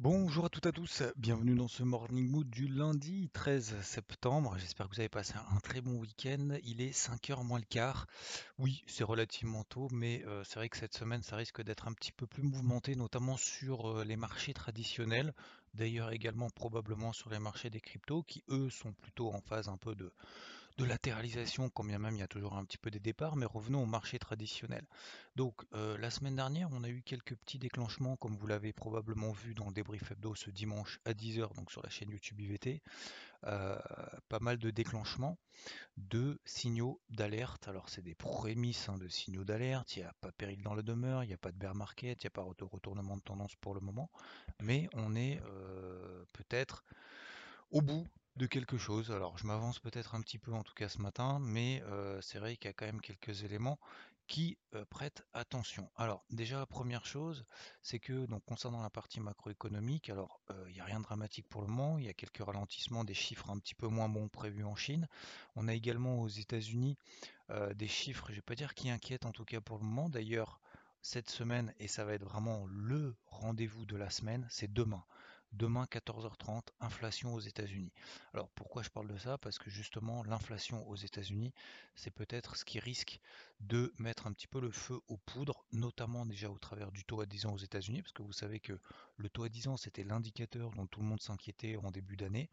Bonjour à toutes et à tous, bienvenue dans ce Morning Mood du lundi 13 septembre. J'espère que vous avez passé un très bon week-end. Il est 5h moins le quart. Oui, c'est relativement tôt, mais euh, c'est vrai que cette semaine, ça risque d'être un petit peu plus mouvementé, notamment sur euh, les marchés traditionnels. D'ailleurs également probablement sur les marchés des cryptos, qui eux sont plutôt en phase un peu de, de latéralisation, quand bien même il y a toujours un petit peu des départs, mais revenons au marché traditionnel. Donc euh, la semaine dernière, on a eu quelques petits déclenchements, comme vous l'avez probablement vu dans le débrief hebdo ce dimanche à 10h, donc sur la chaîne YouTube IVT, euh, pas mal de déclenchements de signaux d'alerte. Alors c'est des prémices hein, de signaux d'alerte, il n'y a pas péril dans le demeure, il n'y a pas de bear market, il n'y a pas de retournement de tendance pour le moment, mais on est euh, peut-être au bout de quelque chose. Alors je m'avance peut-être un petit peu en tout cas ce matin, mais c'est vrai qu'il y a quand même quelques éléments qui prêtent attention. Alors déjà la première chose, c'est que donc concernant la partie macroéconomique, alors il n'y a rien de dramatique pour le moment, il y a quelques ralentissements, des chiffres un petit peu moins bons prévus en Chine. On a également aux États-Unis des chiffres, je vais pas dire qui inquiètent en tout cas pour le moment. D'ailleurs cette semaine, et ça va être vraiment le rendez-vous de la semaine, c'est demain. Demain 14h30, inflation aux États-Unis. Alors pourquoi je parle de ça? Parce que justement l'inflation aux États-Unis, c'est peut-être ce qui risque de mettre un petit peu le feu aux poudres, notamment déjà au travers du taux à 10 ans aux États-Unis, parce que vous savez que le taux à 10 ans c'était l'indicateur dont tout le monde s'inquiétait en début d'année.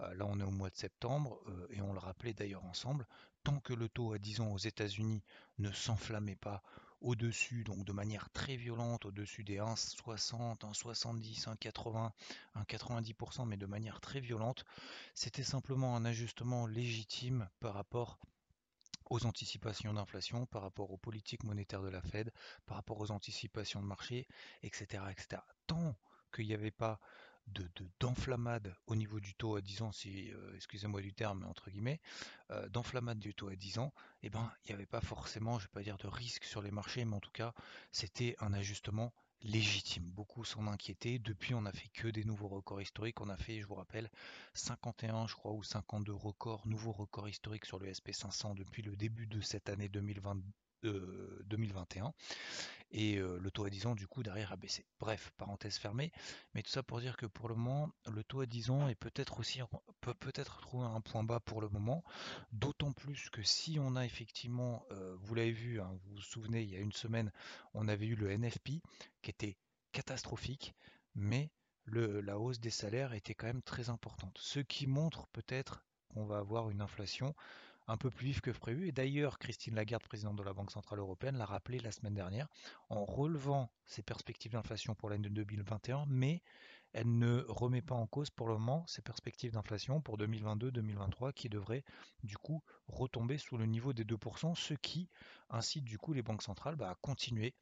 Euh, là on est au mois de septembre euh, et on le rappelait d'ailleurs ensemble, tant que le taux à 10 ans aux États-Unis ne s'enflammait pas au-dessus, donc de manière très violente, au-dessus des 1,60, 1,70, 1,80, 1,90%, mais de manière très violente. C'était simplement un ajustement légitime par rapport aux anticipations d'inflation, par rapport aux politiques monétaires de la Fed, par rapport aux anticipations de marché, etc. etc. Tant qu'il n'y avait pas de, d'enflammade au niveau du taux à 10 ans, si, euh, excusez-moi du terme, entre guillemets, euh, d'enflammade du taux à 10 ans, eh ben, il n'y avait pas forcément, je ne vais pas dire de risque sur les marchés, mais en tout cas, c'était un ajustement légitime. Beaucoup s'en inquiétaient. Depuis, on n'a fait que des nouveaux records historiques. On a fait, je vous rappelle, 51, je crois, ou 52 records, nouveaux records historiques sur le SP500 depuis le début de cette année 2020, 2021 et le taux à 10 ans du coup derrière a baissé. Bref, parenthèse fermée, mais tout ça pour dire que pour le moment, le taux à 10 ans est peut-être aussi peut peut-être trouver un point bas pour le moment, d'autant plus que si on a effectivement, vous l'avez vu, hein, vous vous souvenez, il y a une semaine, on avait eu le NFP qui était catastrophique, mais le, la hausse des salaires était quand même très importante, ce qui montre peut-être qu'on va avoir une inflation un peu plus vif que prévu. Et d'ailleurs, Christine Lagarde, présidente de la Banque Centrale Européenne, l'a rappelé la semaine dernière en relevant ses perspectives d'inflation pour l'année 2021, mais elle ne remet pas en cause pour le moment ses perspectives d'inflation pour 2022-2023 qui devraient du coup retomber sous le niveau des 2%, ce qui incite du coup les banques centrales bah, à continuer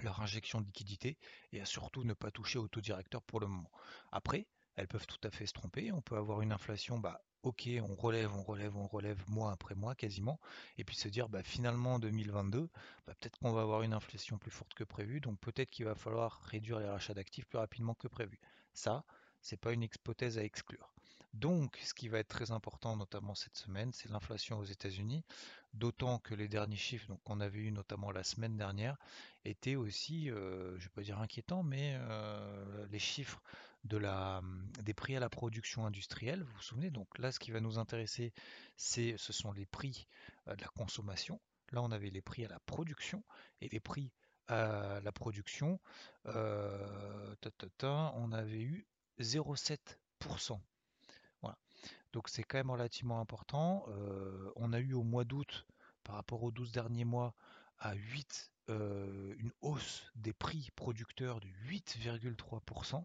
leur injection de liquidité et à surtout ne pas toucher au taux directeur pour le moment. Après, elles peuvent tout à fait se tromper. On peut avoir une inflation bah, ok, on relève, on relève, on relève mois après mois quasiment, et puis se dire bah, finalement en 2022, bah, peut-être qu'on va avoir une inflation plus forte que prévu, donc peut-être qu'il va falloir réduire les rachats d'actifs plus rapidement que prévu. Ça, c'est pas une hypothèse à exclure. Donc, ce qui va être très important, notamment cette semaine, c'est l'inflation aux États-Unis, d'autant que les derniers chiffres qu'on avait eu notamment la semaine dernière étaient aussi, euh, je ne vais pas dire inquiétants, mais euh, les chiffres de la, des prix à la production industrielle. Vous vous souvenez, donc là, ce qui va nous intéresser, c'est, ce sont les prix de la consommation. Là, on avait les prix à la production et les prix à la production, on avait eu 0,7%. Voilà. Donc c'est quand même relativement important. On a eu au mois d'août, par rapport aux 12 derniers mois, à 8, une hausse des prix producteurs de 8,3%.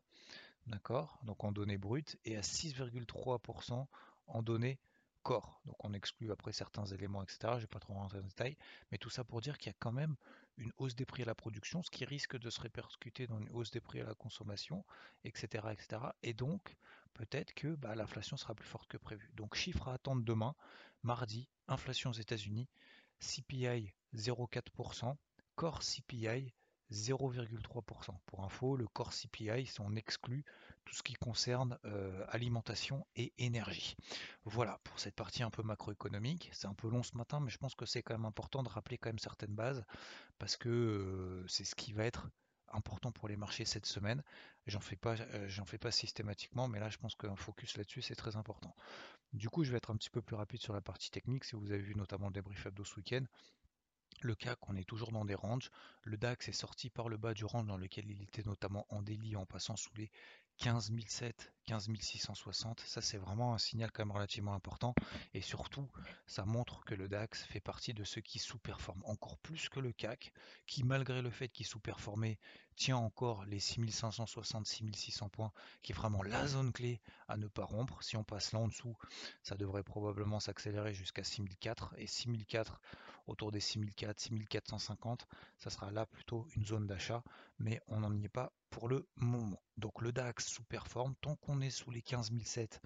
D'accord? Donc en données brutes et à 6,3% en données corps. Donc on exclut après certains éléments, etc. Je ne vais pas trop rentrer dans le détail, mais tout ça pour dire qu'il y a quand même une hausse des prix à la production, ce qui risque de se répercuter dans une hausse des prix à la consommation, etc. etc. Et donc, peut-être que bah, l'inflation sera plus forte que prévu. Donc chiffre à attendre demain, mardi, inflation aux États-Unis, CPI 0,4%, core CPI 0,3%. Pour info, le core CPI, c'est on exclut tout ce qui concerne euh, alimentation et énergie. Voilà pour cette partie un peu macroéconomique. C'est un peu long ce matin, mais je pense que c'est quand même important de rappeler quand même certaines bases parce que euh, c'est ce qui va être important pour les marchés cette semaine. J'en fais pas, euh, fais pas systématiquement, mais là je pense qu'un focus là-dessus c'est très important. Du coup, je vais être un petit peu plus rapide sur la partie technique. Si vous avez vu notamment le débrief hebdo ce week-end, le CAC, on est toujours dans des ranges. Le DAX est sorti par le bas du range dans lequel il était notamment en délit en passant sous les 15 007, 15 660. Ça, c'est vraiment un signal quand même relativement important. Et surtout, ça montre que le DAX fait partie de ceux qui sous-performent encore plus que le CAC, qui malgré le fait qu'il sous-performait, tient encore les 6560, 6600 points, qui est vraiment la zone clé à ne pas rompre. Si on passe là en dessous, ça devrait probablement s'accélérer jusqu'à 6004. Et 6004, autour des 6004, 6450, ça sera là plutôt une zone d'achat, mais on n'en y est pas pour le moment. Donc le DAX sous-performe tant qu'on est sous les 15007.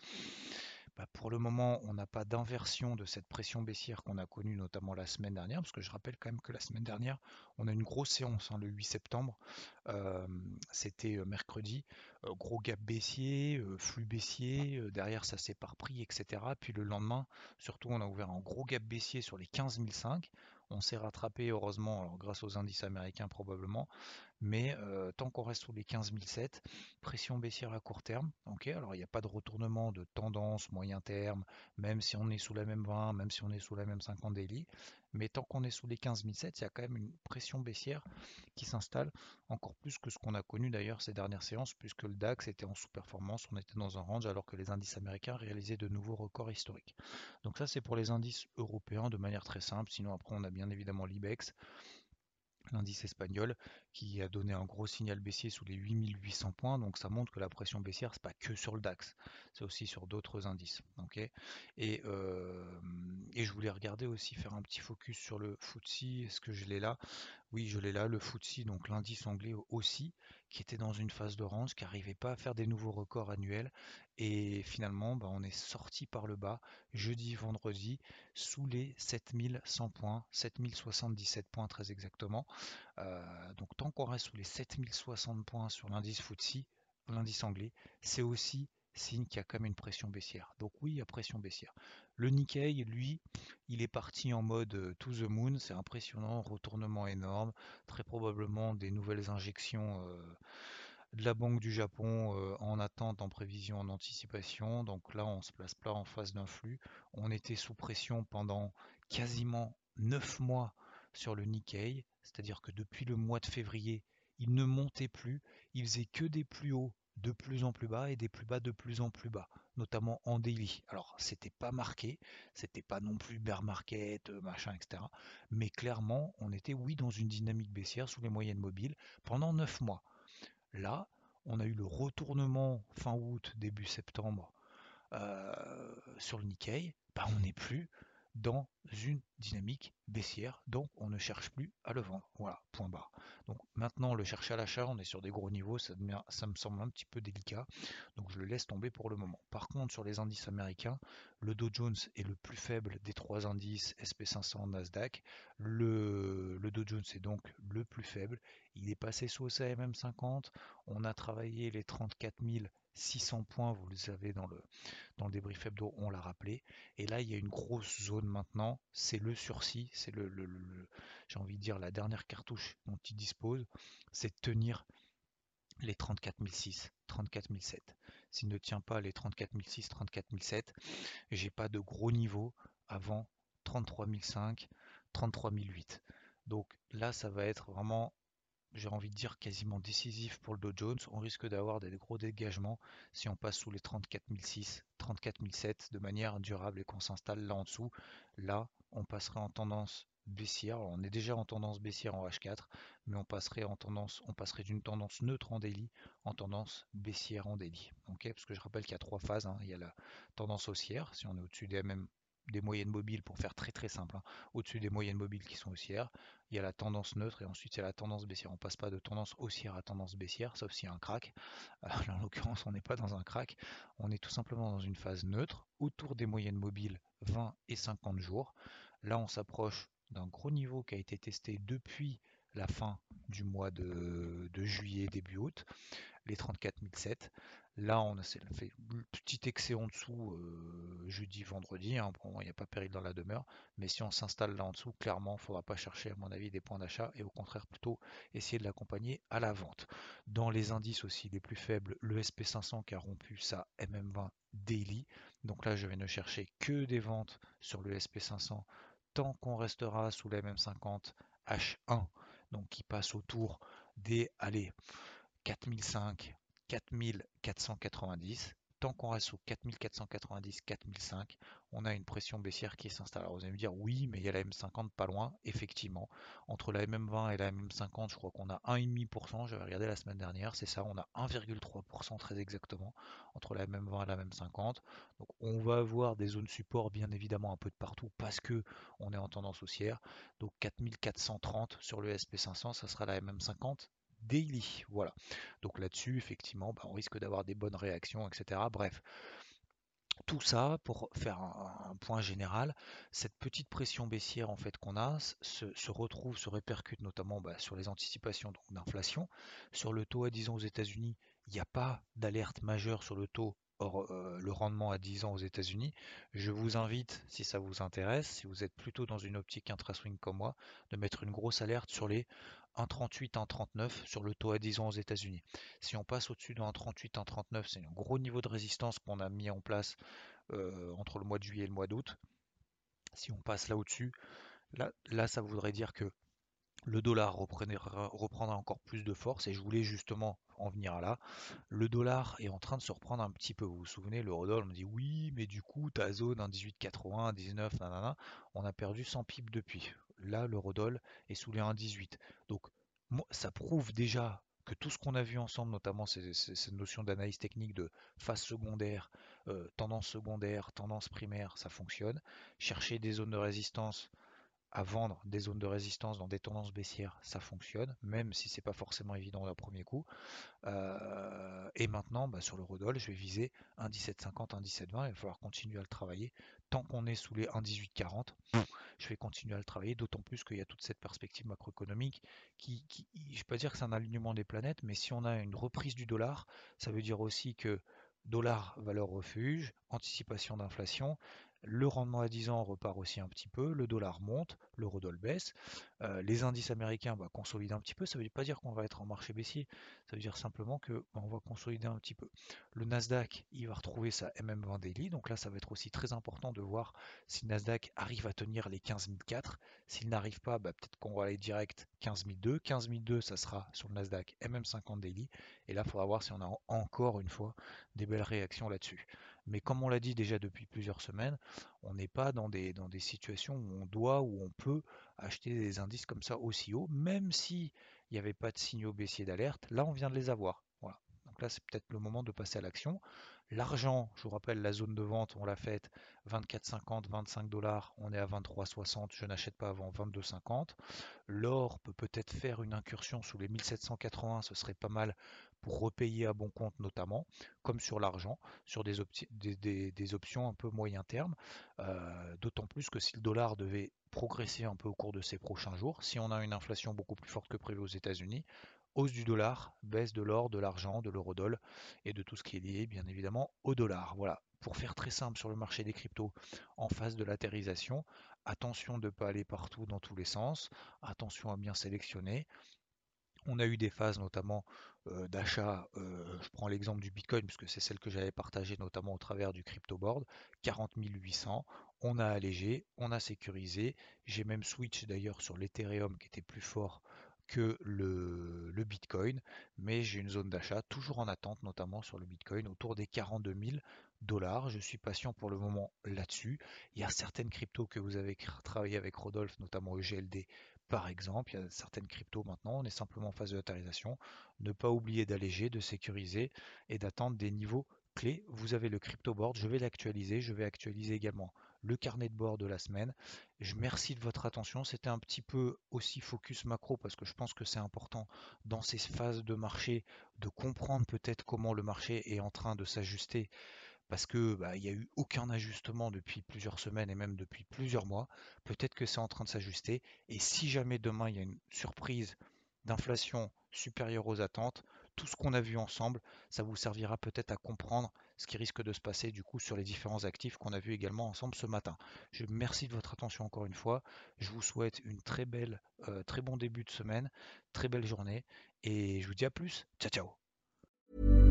Bah pour le moment, on n'a pas d'inversion de cette pression baissière qu'on a connue notamment la semaine dernière, parce que je rappelle quand même que la semaine dernière, on a une grosse séance, hein, le 8 septembre, c'était mercredi, gros gap baissier, flux baissier, derrière ça s'est par prix, etc. Puis le lendemain, surtout, on a ouvert un gros gap baissier sur les 15005. On s'est rattrapé heureusement, grâce aux indices américains probablement, mais euh, tant qu'on reste sous les 15007, pression baissière à court terme. alors il n'y a pas de retournement de tendance moyen terme, même si on est sous la même 20, même si on est sous la même 50 daily, mais tant qu'on est sous les 15007, il y a quand même une pression baissière qui s'installe, encore plus que ce qu'on a connu d'ailleurs ces dernières séances, puisque le DAX était en sous-performance, on était dans un range alors que les indices américains réalisaient de nouveaux records historiques. Donc ça c'est pour les indices européens de manière très simple, sinon après on a bien évidemment l'IBEX l'indice espagnol, qui a donné un gros signal baissier sous les 8800 points. Donc ça montre que la pression baissière, c'est pas que sur le DAX, c'est aussi sur d'autres indices. et, euh, et, je voulais regarder aussi, faire un petit focus sur le FTSE. Est-ce que je l'ai là? Oui, je l'ai là, le FTSE, donc l'indice anglais aussi, qui était dans une phase de range, qui n'arrivait pas à faire des nouveaux records annuels. Et finalement, bah, on est sorti par le bas jeudi, vendredi, sous les 7100 points, 7077 points très exactement. Euh, donc tant qu'on reste sous les 7060 points sur l'indice FTSE, l'indice anglais, c'est aussi signe qu'il y a quand même une pression baissière. Donc oui, il y a pression baissière. Le Nikkei, lui, il est parti en mode euh, to the moon, c'est impressionnant, retournement énorme, très probablement des nouvelles injections euh, de la Banque du Japon euh, en attente, en prévision, en anticipation. Donc là, on se place pas en face d'un flux. On était sous pression pendant quasiment 9 mois sur le Nikkei, c'est-à-dire que depuis le mois de février, il ne montait plus, il faisait que des plus hauts de plus en plus bas et des plus bas de plus en plus bas, notamment en daily. Alors, c'était pas marqué, c'était pas non plus bear market, euh, machin, etc. Mais clairement, on était, oui, dans une dynamique baissière sous les moyennes mobiles pendant 9 mois. Là, on a eu le retournement fin août, début septembre euh, sur le Nikkei. Bah, on n'est plus dans une dynamique baissière, donc on ne cherche plus à le vendre. Voilà, point barre. Donc maintenant, le chercher à l'achat, on est sur des gros niveaux, ça, me semble un petit peu délicat, donc je le laisse tomber pour le moment. Par contre, sur les indices américains, le Dow Jones est le plus faible des trois indices SP500 Nasdaq. Le, le Dow Jones est donc le plus faible. Il est passé sous CMM 50. On a travaillé les 34 600 points, vous le savez dans le, dans le débrief hebdo, on l'a rappelé. Et là, il y a une grosse zone maintenant, c'est le sursis, c'est le, j'ai envie de dire la dernière cartouche dont il dispose, c'est tenir les 34 006, 34 007. S'il ne tient pas les 34 006, 34 007, j'ai pas de gros niveau avant 33 005, 33 008. Donc là, ça va être vraiment j'ai envie de dire quasiment décisif pour le Dow Jones. On risque d'avoir des gros dégagements si on passe sous les 34 006, 34 007 de manière durable et qu'on s'installe là en dessous. Là, on passerait en tendance baissière. on est déjà en tendance baissière en H4, mais on passerait d'une tendance neutre en daily en tendance baissière en daily. Parce que je rappelle qu'il y a trois phases. Hein. Il y a la tendance haussière, si on est au-dessus des MM des moyennes mobiles pour faire très très simple, hein, au-dessus des moyennes mobiles qui sont haussières, il y a la tendance neutre et ensuite a la tendance baissière. On passe pas de tendance haussière à tendance baissière, sauf s'il y a un crack. en l'occurrence, on n'est pas dans un crack, on est tout simplement dans une phase neutre autour des moyennes mobiles 20 et 50 jours. Là, on s'approche d'un gros niveau qui a été testé depuis la fin du mois de, juillet, début août, les 34 007. Là, on a fait un petit excès en dessous euh, jeudi, vendredi. Hein, il n'y a pas péril dans la demeure. Mais si on s'installe là en dessous, clairement, il ne faudra pas chercher, à mon avis, des points d'achat et au contraire plutôt essayer de l'accompagner à la vente. Dans les indices aussi les plus faibles, le SP500 qui a rompu sa MM20 daily. Donc là, je vais ne chercher que des ventes sur le SP500 tant qu'on restera sous la MM50 H1 donc qui passe autour des allez, 4005, 4490. Tant qu'on reste sous 4490, 4005, on a une pression baissière qui s'installe. Alors vous allez me dire oui, mais il y a la M50 pas loin, effectivement. Entre la MM20 et la MM50, je crois qu'on a 1,5%. J'avais regardé la semaine dernière, c'est ça, on a 1,3% très exactement entre la MM20 et la MM50. Donc on va avoir des zones support bien évidemment un peu de partout parce que on est en tendance haussière. Donc 4430 sur le SP500, ça sera la MM50 daily. Voilà. Donc là-dessus, effectivement, bah, on risque d'avoir des bonnes réactions, etc. Bref. Tout ça pour faire un, point général, cette petite pression baissière en fait qu'on a se, retrouve, se répercute notamment bah, sur les anticipations d'inflation. Sur le taux à 10 ans aux États-Unis, il n'y a pas d'alerte majeure sur le taux euh, le rendement à 10 ans aux États-Unis. Je vous invite, si ça vous intéresse, si vous êtes plutôt dans une optique intra-swing comme moi, de mettre une grosse alerte sur les 1,38, 1,39 sur le taux à 10 ans aux États-Unis. Si on passe au-dessus de 1,38, 1,39, c'est un gros niveau de résistance qu'on a mis en place euh, entre le mois de juillet et le mois d'août. Si on passe là au-dessus, là, ça voudrait dire que le dollar reprendra encore plus de force et je voulais justement en venir à là. Le dollar est en train de se reprendre un petit peu. Vous vous souvenez, l'eurodoll, on me dit oui, mais du coup, ta zone, un 18,80, 19, nanana, on a perdu 100 pips depuis. Là, l'eurodoll est sous les 1,18. Donc, ça prouve déjà que tout ce qu'on a vu ensemble, notamment cette notion d'analyse technique de phase secondaire, euh, tendance secondaire, tendance primaire, ça fonctionne. Chercher des zones de résistance, à vendre des zones de résistance dans des tendances baissières, ça fonctionne, même si c'est pas forcément évident d'un premier coup. Euh, et maintenant, bah, sur le Rodol, je vais viser un 17,50, un 17,20. Il va falloir continuer à le travailler. Tant qu'on est sous les 1,18,40, je vais continuer à le travailler, d'autant plus qu'il y a toute cette perspective macroéconomique qui, qui je ne vais pas dire que c'est un alignement des planètes, mais si on a une reprise du dollar, ça veut dire aussi que dollar valeur refuge, anticipation d'inflation, le rendement à 10 ans repart aussi un petit peu, le dollar monte, l'eurodoll baisse, euh, les indices américains vont consolider un petit peu, ça ne veut pas dire qu'on va être en marché baissier, ça veut dire simplement qu'on bah, va consolider un petit peu. Le Nasdaq, il va retrouver sa MM20 daily, donc là ça va être aussi très important de voir si Nasdaq arrive à tenir les 15004. S'il n'arrive pas, bah, peut-être qu'on va aller direct 15002. 15002, ça sera sur le Nasdaq MM50 daily, et là il faudra voir si on a encore une fois des belles réactions là-dessus. Mais comme on l'a dit déjà depuis plusieurs semaines, on n'est pas dans des, dans des situations où on doit, où on peut acheter des indices comme ça aussi haut, même si il n'y avait pas de signaux baissiers d'alerte. Là, on vient de les avoir. Voilà. Donc là, c'est peut-être le moment de passer à l'action. L'argent, je vous rappelle, la zone de vente, on l'a faite 24,50, 25 dollars, on est à 23,60, je n'achète pas avant 22,50. L'or peut peut-être faire une incursion sous les 1780, ce serait pas mal pour repayer à bon compte notamment, comme sur l'argent, sur des, options un peu moyen terme, euh, d'autant plus que si le dollar devait progresser un peu au cours de ces prochains jours, si on a une inflation beaucoup plus forte que prévu aux États-Unis, hausse du dollar, baisse de l'or, de l'argent, de l'eurodoll et de tout ce qui est lié bien évidemment au dollar. Voilà, pour faire très simple sur le marché des cryptos en phase de latérisation, attention de ne pas aller partout dans tous les sens, attention à bien sélectionner, on a eu des phases notamment euh, d'achat, euh, je prends l'exemple du Bitcoin puisque c'est celle que j'avais partagée notamment au travers du crypto board, 40 800, on a allégé, on a sécurisé, j'ai même switch d'ailleurs sur l'Ethereum qui était plus fort que le, Bitcoin, mais j'ai une zone d'achat toujours en attente notamment sur le Bitcoin autour des 42 000 dollars. Je suis patient pour le moment là-dessus. Il y a certaines cryptos que vous avez travaillé avec Rodolphe, notamment EGLD, par exemple, il y a certaines cryptos maintenant, on est simplement en phase de latérisation. Ne pas oublier d'alléger, de sécuriser et d'attendre des niveaux clés. Vous avez le crypto board, je vais l'actualiser, je vais actualiser également le carnet de bord de la semaine. Je remercie de votre attention. C'était un petit peu aussi focus macro parce que je pense que c'est important dans ces phases de marché de comprendre peut-être comment le marché est en train de s'ajuster parce que bah, n'y a eu aucun ajustement depuis plusieurs semaines et même depuis plusieurs mois. Peut-être que c'est en train de s'ajuster. Et si jamais demain il y a une surprise d'inflation supérieure aux attentes, tout ce qu'on a vu ensemble, ça vous servira peut-être à comprendre ce qui risque de se passer du coup sur les différents actifs qu'on a vu également ensemble ce matin. Je vous remercie de votre attention encore une fois. Je vous souhaite une très belle, euh, très bon début de semaine, très belle journée et je vous dis à plus. Ciao ciao.